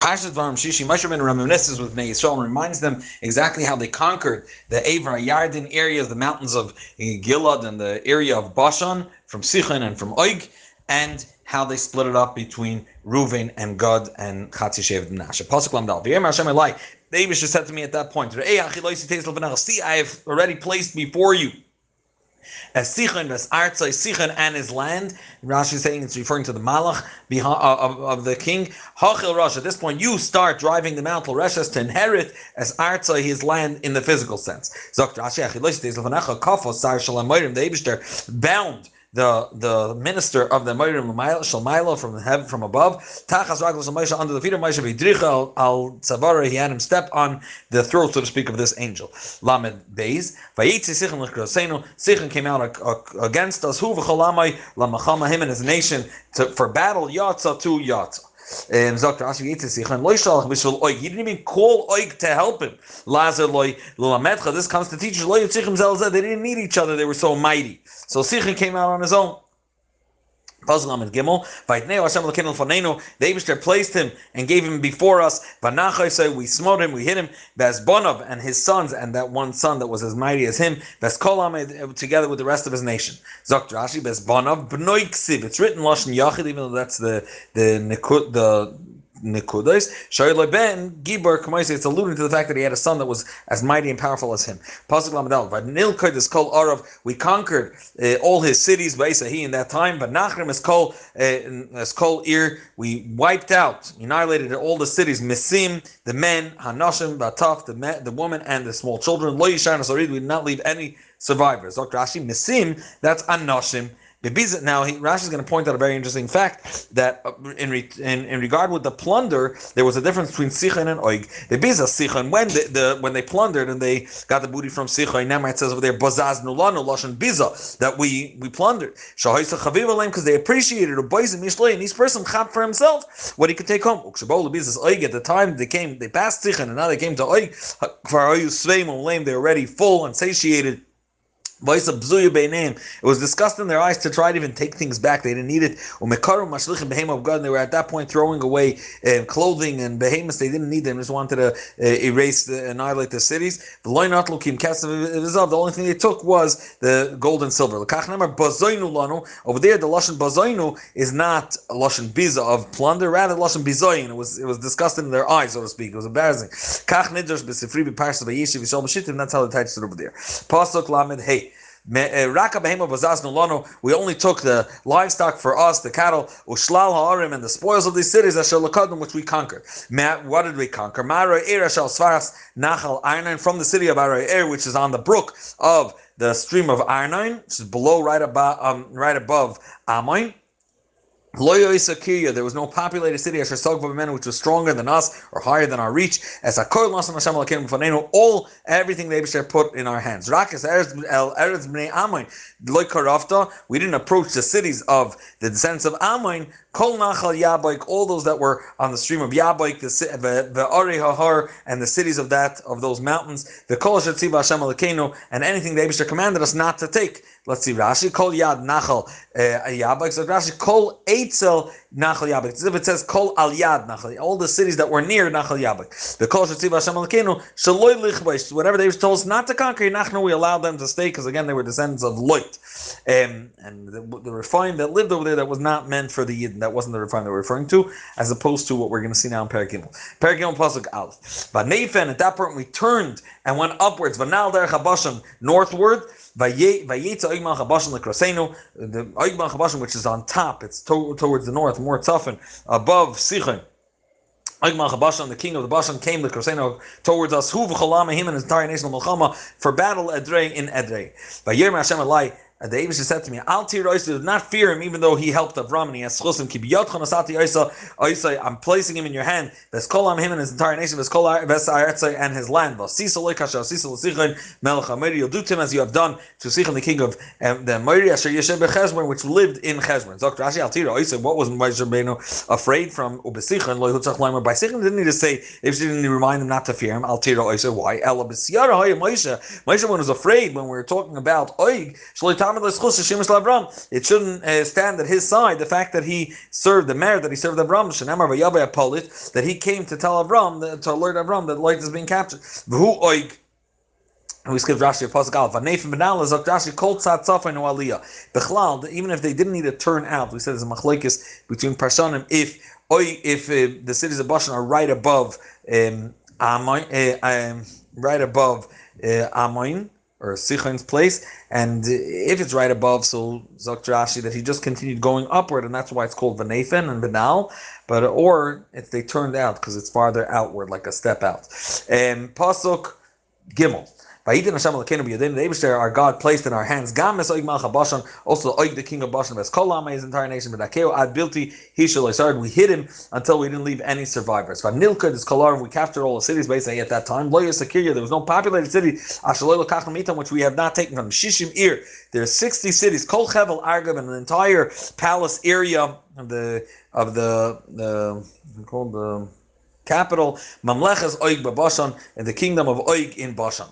Parshas Devarim Shishi, Moshe reminisces with Bnei Yisrael and reminds them exactly how they conquered the Avar Yarden area of the mountains of Gilad and the area of Bashan from Sichon and from Oig, and how they split it up between Reuven and Gad and Chatzi Shevet Menashe. Pasuk Lamdal. V'yem Hashem Elai. The Abish said to me at that point, See, I have already placed before you as Sichon, as Artzai, Sichon and his land. Rashi is saying it's referring to the Malach uh, of, of, the king. Hachil Rosh, at this point, you start driving them out, Reshes, to inherit as Artzai his land in the physical sense. Zok Rashi, the Abishter bound the the minister of the Moirim Shalmaila from heaven from above. Tachas Raglos Moshe under the feet of Moshe Vidricha al Tzavara. He had him step on the throat, so to speak, of this angel. Lamed Beis. Vayitzi Sichon Lechkrosenu. Sichon came out against us. Hu v'cholamai lamachama him and his nation to, for battle. Yatza to Yatza. Um, Dr. Ashi Yitzchak, Loy Shalach Bishul Oig. He didn't even call Oig to help him. Lazar Loy Lulamedcha. This comes to teach Loy Yitzchak Zelzeh. They didn't need each other. They were so mighty. So Sichin came out on his own. Puzzle and Gimel. Vaitneo Hashem Lekinel Fanenu. The Abishter placed him and gave him before us. Vanachai say we smote him, we hit him. Bezbonov and his sons, and that one son that was as mighty as him. Bezkolam eh, together with the rest of his nation. Zok Rashi Bezbonov Bnoiksiv. It's written Lashon Yachid, even though that's the the the Nikudas. Shoyle ben Gibor Kamaisi. It's alluding to the fact that he had a son that was as mighty and powerful as him. Pasuk Lamadal. Nilkoid is called Arav. We conquered uh, all his cities. He in that time. But Nachrim is called uh, is called Ir. We wiped out, annihilated all the cities. Mesim, the men, Hanashim, Bataf, the men, the woman, and the small children. Lo Yishan We did not leave any survivors. Dr. Rashi, Mesim. That's Anashim. Now, Rashi is going to point out a very interesting fact that uh, in, re, in, in regard with the plunder, there was a difference between Sichon and Oig. The Biza Sichon, when the, the, when they plundered and they got the booty from Sichon, now it says over there, Bazaz Nulanu Lashon Biza, that we we plundered. because they appreciated it. And each person chap for himself what he could take home. Oig at the time they came, they passed Sichon and now they came to Oig. For Oig they're already full and satiated. It was discussed in their eyes to try to even take things back. They didn't need it. They were at that point throwing away uh, clothing and behemoths. They didn't need them. They just wanted to uh, erase, the, annihilate the cities. The only thing they took was the gold and silver. Over there, the lashon bazoinu is not lashon biza of plunder, rather lashon bizoyin. It was it was discussed in their eyes, so to speak. It was embarrassing. That's how they touched it over there. Pasuk lamed hey. Eh, we only took the livestock for us, the cattle, Ushlal Ha'arim, and the spoils of these cities, which we conquered. What did we conquer? Nachal from the city of Aroer, which is on the brook of the stream of Arnon, which is below, right above, um, right above Amoin. There was no populated city which was stronger than us or higher than our reach. As all everything they put in our hands. We didn't approach the cities of the descendants of Ammon. Kol Nachal Yabaik, all those that were on the stream of Yabaik, the the, Ari Hahar, and the cities of that of those mountains. The Kol Shatziva Hashem Alekenu, and anything the Abishah commanded us not to take. Let's see, Rashi, Kol Yad Nachal uh, Yabaik. So Rashi, Kol Eitzel Nachal Yabik. As if it says Kol Al Yad Nachal. All the cities that were near Nachal Yabik. The Kol Shetziv Hashem Alkeinu Shaloi Lichbeish. Whatever they were told us not to conquer Nachnu, we allowed them to stay because again they were descendants of Loit. Um, and the, the Rephaim that lived over there that was not meant for the Yidden. That wasn't the Rephaim they were referring to, as opposed to what we're going to see now in Paragimel. Paragimel Pasuk Aleph. But Nathan at that point we turned and went upwards. Vanal Der Chabashim northward. The Oigman Chabashim, which is on top, it's to, towards the north, more toughened, above Sichon. Chabashim, the king of the Bashan, came the Kraseno towards us, v'cholama, him and his entire nation of Melchama, for battle Edrei in Edrei. Vayir Hashem Alai, and the Abish said to me, Al did not fear him, even though he helped Avram, and he has chusim, I'm placing him in your hand. Veskol him and his entire nation, Veskol and his land. You'll do to him as you have done to Sichon, the king of um, the Moiri, Asher Yeshem Bechezron, which lived in Chezron. Zok Rashi Al Tira what was Moshe afraid from Ubesichon, Lo Yitzchak Leimer, by Sichon, didn't need to say, if she didn't remind him not to fear him, Al Tira Oisa, why? Ela B'siyara Hoya Moshe. Moshe was afraid when we were talking about Oig, Shloita It shouldn't uh, stand at his side the fact that he served the mayor, that he served Avram, that he came to tell Avram, to alert Avram that Lot is being captured. We skip Rashi Pasuk Aleph. Vanefim Benal is Rashi Kol No Aliyah. Bechlal, even if they didn't need to turn out, we said there's a machlekes between Parshanim. If if uh, the cities of Bashan are right above um, uh, um, right above uh, or Sichon's place, and if it's right above, so Zok that he just continued going upward, and that's why it's called Vanefin and Benal. But or if they turned out because it's farther outward, like a step out. And Pasuk Gimel. Vayidin Hashem our God, placed in our hands. Bashan. Also Oig, the king of Bashan, his entire nation. We hid him until we didn't leave any survivors. This. We captured all the cities basically at that time. Lo Yisakirya. There was no populated city. Which we have not taken from Shishim Ir. There are sixty cities. Kol Argab, and an entire palace area of the of the the called the capital Mamlechas Oig Bashan in the kingdom of Oig in Bashan.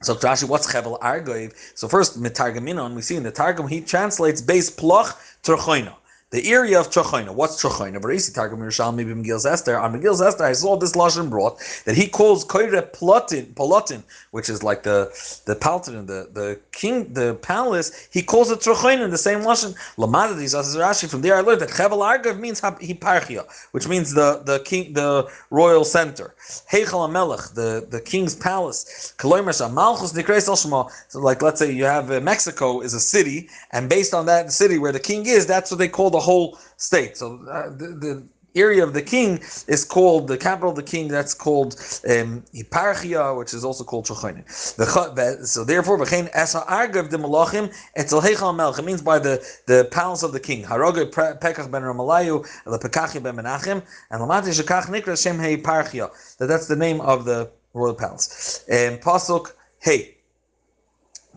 So Rashi, what's Chevel Argoiv? So first, Mitargaminon, we see in the Targum, he translates base Ploch Terchoina the area of Trachoina. What's Trachoina? Barisi Targum Yerushalmi b'Megil's Esther. On Megil's Esther, I saw this lashon brought that he calls Koire Plotin, which is like the the Paltin, the the king, the palace. He calls it Trachoina, in the same lashon. Lamadadis Rashi. From there, I learned that Chevel Argav means Hiparchia, which means the the king, the royal center. Heichal Amelech, the the king's palace. Kaloimer Malchus Nikreis. So, like, let's say you have uh, Mexico is a city, and based on that city where the king is, that's what they call the the whole state. So uh, the, the, area of the king is called the capital of the king. That's called um, which is also called Shochanim. So therefore, v'chein esa argav de malachim etzel heichal melch. It means by the, the palace of the king. Haroga pekach ben Ramalayu, lepekachi ben Menachem, and lamati shekach nikra shem Hiparchia. That that's the name of the royal palace. Um, Pasuk hey.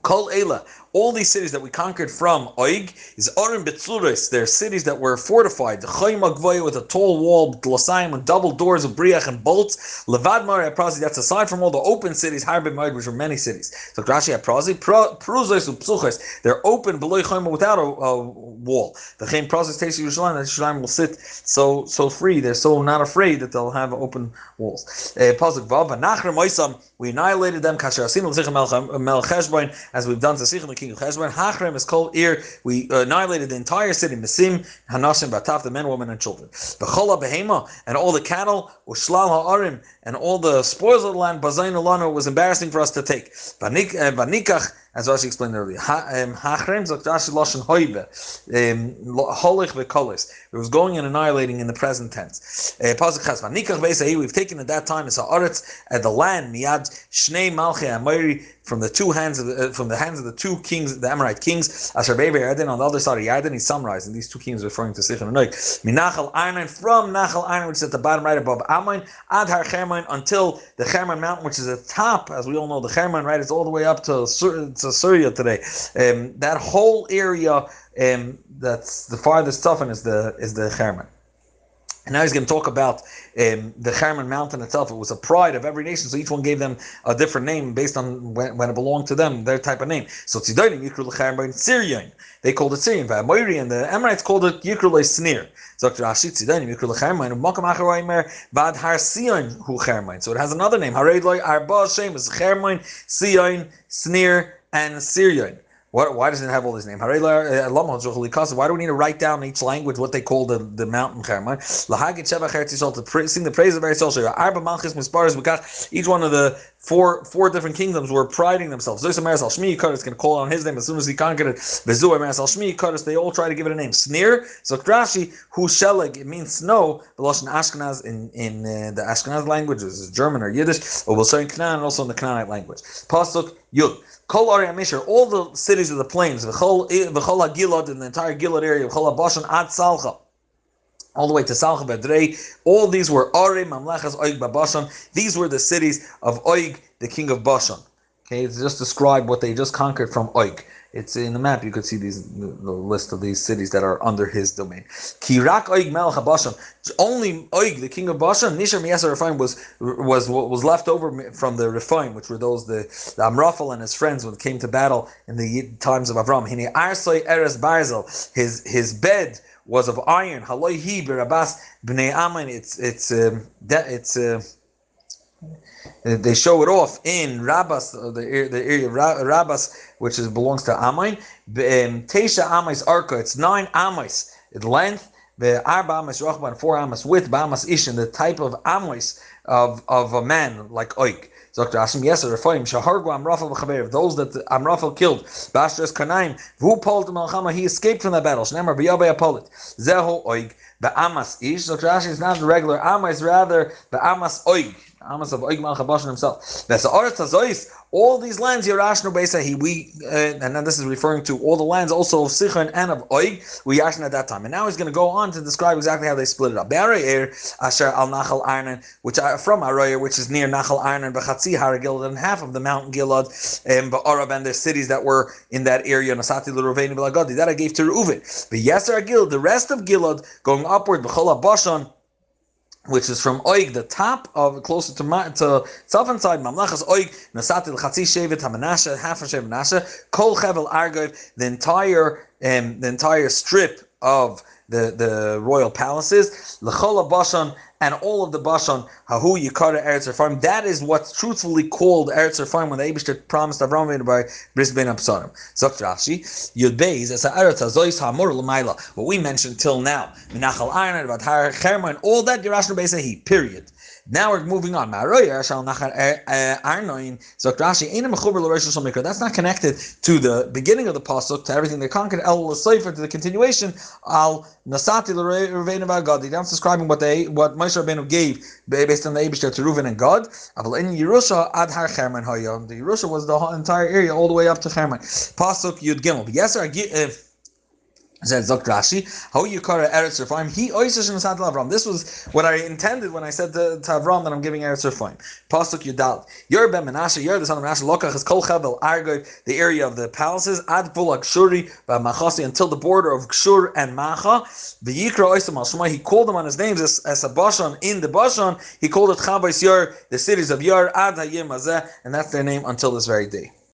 Kol Ela, all these cities that we conquered from Oig is Orim Betzuris. They're cities that were fortified. The Choyim with a tall wall, Glasayim with double doors of Briach and bolts. Levad Mari Prazi, that's aside from all the open cities, Harbin Moed, which were many cities. So Grashi Prazi, Pruzos Upsuchos, they're open below Choyim without a, a wall. The Chaim Prazi takes Yerushalayim, that Yerushalayim will sit so so free, they're so not afraid that they'll have open walls. Uh, Pasuk Vav, we annihilated them, Kasher Asim as we've done to Sichim king of Cheshbon. Hachrem is called Ir. We uh, annihilated the entire city, Mesim, Hanashim, Bataf, the men, women, and children. Bechola Behema, and all the cattle, Ushlal Ha'arim, and all the spoils of the land, Bazain Alano, was embarrassing for us to take. Banikach, eh, as Rashi explained earlier. Um, Hachrem zok Rashi loshen hoibe, um, holich v'kolis. It was going and annihilating in the present tense. Uh. We've taken at that time as haaretz at the land miad shnei malchei amayri from the two hands of the, uh, from the hands of the two kings, the Amorite kings. Asher Bebe Yarden on the other side of Yarden. He's summarizing these two kings referring to Sichon and Noik. Minachal Arnon from Nachal Arnon, which is at the bottom right above Amoin, Ad Har until the Chermon mountain, which is at the top, as we all know, the Chermon right is all the way up to to Syria today. Um, that whole area um, that's the farthest southern is the is the Chermon. And now he's going to talk about um, the Hermon mountain itself. It was a pride of every nation, so each one gave them a different name based on when, when it belonged to them, their type of name. So Tzidonim, Yikrul Hermon, Sirion. They called it Sirion. And the Amorites called it Yikrul Snir. So Rashi Tzidonim, Yikrul Hermon, Makam Acharoimer, Bad Har Sion, Hu Hermon. So it has another name. Hared Loy Arba Shem is Hermon, Sion, Snir, and Sirion. What, why does it have all these names? Uh, why do we need to write down each language what they call the, the mountain? To sing the praise of Eretz Each one of the four four different kingdoms were priding themselves. Zois Meres Al Shmi Kaddish can call on his name as soon as he conquered it. Bezu Meres Al Shmi Kaddish. They all try to give it a name. Snir. So Rashi, who sheleg it means snow. The Lashon Ashkenaz in in uh, the Ashkenaz language is German or Yiddish, or we'll say in Canaan and also in the Canaanite language. Pasuk Yud. Kol Ari all the cities of the plains, V'chol Gilad in the entire Gilad area, V'chol Bashan Ad Salcha all the way to Salcha Bedrei. All these were Ari, Mamlechas, Oig, Babashan. These were the cities of Oig, the king of Bashan. Okay, it's just describe what they just conquered from Oig. it's in the map. You could see these the, the list of these cities that are under his domain. Kirak Oig Melech Bashan. Only Oig, the king of Bashan, Nishar Miyasa Refaim was was what was left over from the Refaim, which were those the, the Amraphel and his friends when it came to battle in the times of Avram. Hine Arsoi Eres Barzel. His his bed was of iron. Haloi Hi Birabas Bnei Aman. It's it's um, it's. Uh, they show it off in Rabbas, uh, the, the area of Rabbas, which is, belongs to Amai. Um, Tesha Amais Arka, it's nine Amais in length. The Arba Amais Rochban, four Amais with Bamas Ishin, the type of Amais of, of a man like Oik. Dr. Ashim yes, Refaim, Shahargu Amrafel B'chaver, those that Amrafel killed, Bashras Kanaim, Vu Polt Malchama, he escaped from that battle. Shnemar B'yabay Apolit, Zeho Oig, Ba'amas Ish. So Ashim is not the regular Amas, rather the Amas Oig. the Amas of Oig Malchabashan himself. That's the All these lands, Yerashnu Beisa, he we uh, and then this is referring to all the lands also of Sichon and of Oig, we Yashin at that time. And now he's going to go on to describe exactly how they split it up. Be'areir Asher al Nachal Arnan, which are from Aroyer, which is near Nachal Arnan, Bechatzi Haragilad, and half of the mountain Gilad, and Ba'arab, and the cities that were in that area, Nasati L'Ruvain Belagadi, that I gave to Reuven. But Yeser the rest of Gilad, going upward, B'chol which is from Oig, the top of closer to to southern side Mamlachas Oig, Nasatil Chatzi Shevet Hamanasha, half of Shevet Manasha, Kol Chevel Argov, the entire um, the entire strip of the, the royal palaces, Lechola Bashan, and all of the Bashan, Hahu Yikara Eretz Farm. That is what's truthfully called Eretz Farm when the Abishter promised Avram by Bris Ben Absarim. Zok Rashi, Yud Beis, as Eretz Azois Hamur Lamaila. What we mentioned till now, Minachal Iron, about Har Cherma, and all that Yerashnu Beis period. Now we're moving on. Eh, eh, That's not connected to the beginning of the pasuk, to everything they conquered. El Sefer to the continuation. Al Nasati Gad. They're describing what they what Moshe Rabbeinu gave based on the Eibushter to Reuven and Gad. In Yerusha ad Har The Yerusha was the entire area all the way up to Chermon. Pasuk Yud Gimel. Yes, sir. Eh, Said Zok Rashi, how you call Eretz Refaim? He oisish in Avram. This was what I intended when I said to, to Avram that I'm giving Eretz Refaim. Pasuk Yudal. Yer ben Menashe, Yer the son of Menashe, Lokach is Kol Chavel Argoy, the area of the palaces, Ad Bulak Shuri, Machasi, until the border of Kshur and Macha. The Yikra Oisam al he called them on his names as, as a Bashan in the Bashan. He called it Chavais Yer, the cities of Yer, Ad Hayim Azeh, and that's their name until this very day.